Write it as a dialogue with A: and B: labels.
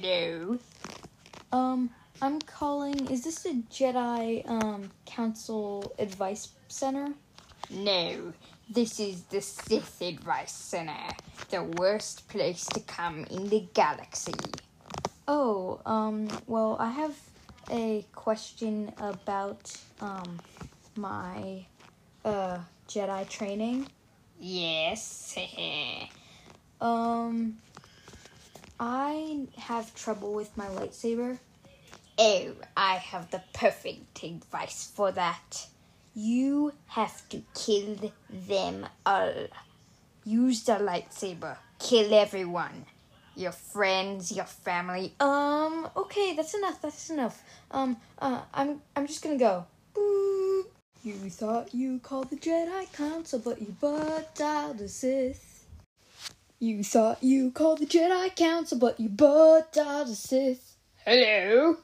A: Hello.
B: Um, I'm calling. Is this the Jedi um Council Advice Center?
A: No, this is the Sith Advice Center, the worst place to come in the galaxy.
B: Oh, um, well, I have a question about um my uh Jedi training.
A: Yes.
B: Um, I have trouble with my lightsaber.
A: oh, I have the perfect advice for that. You have to kill them all. Use the lightsaber. Kill everyone. Your friends, your family.
B: Um, okay, that's enough. That's enough. Um, uh, I'm I'm just gonna go. Boop. You thought you called the Jedi Council, but you butt dialed the Sith. You thought you called the Jedi Council, but you butt dialed the Sith.
A: Hello?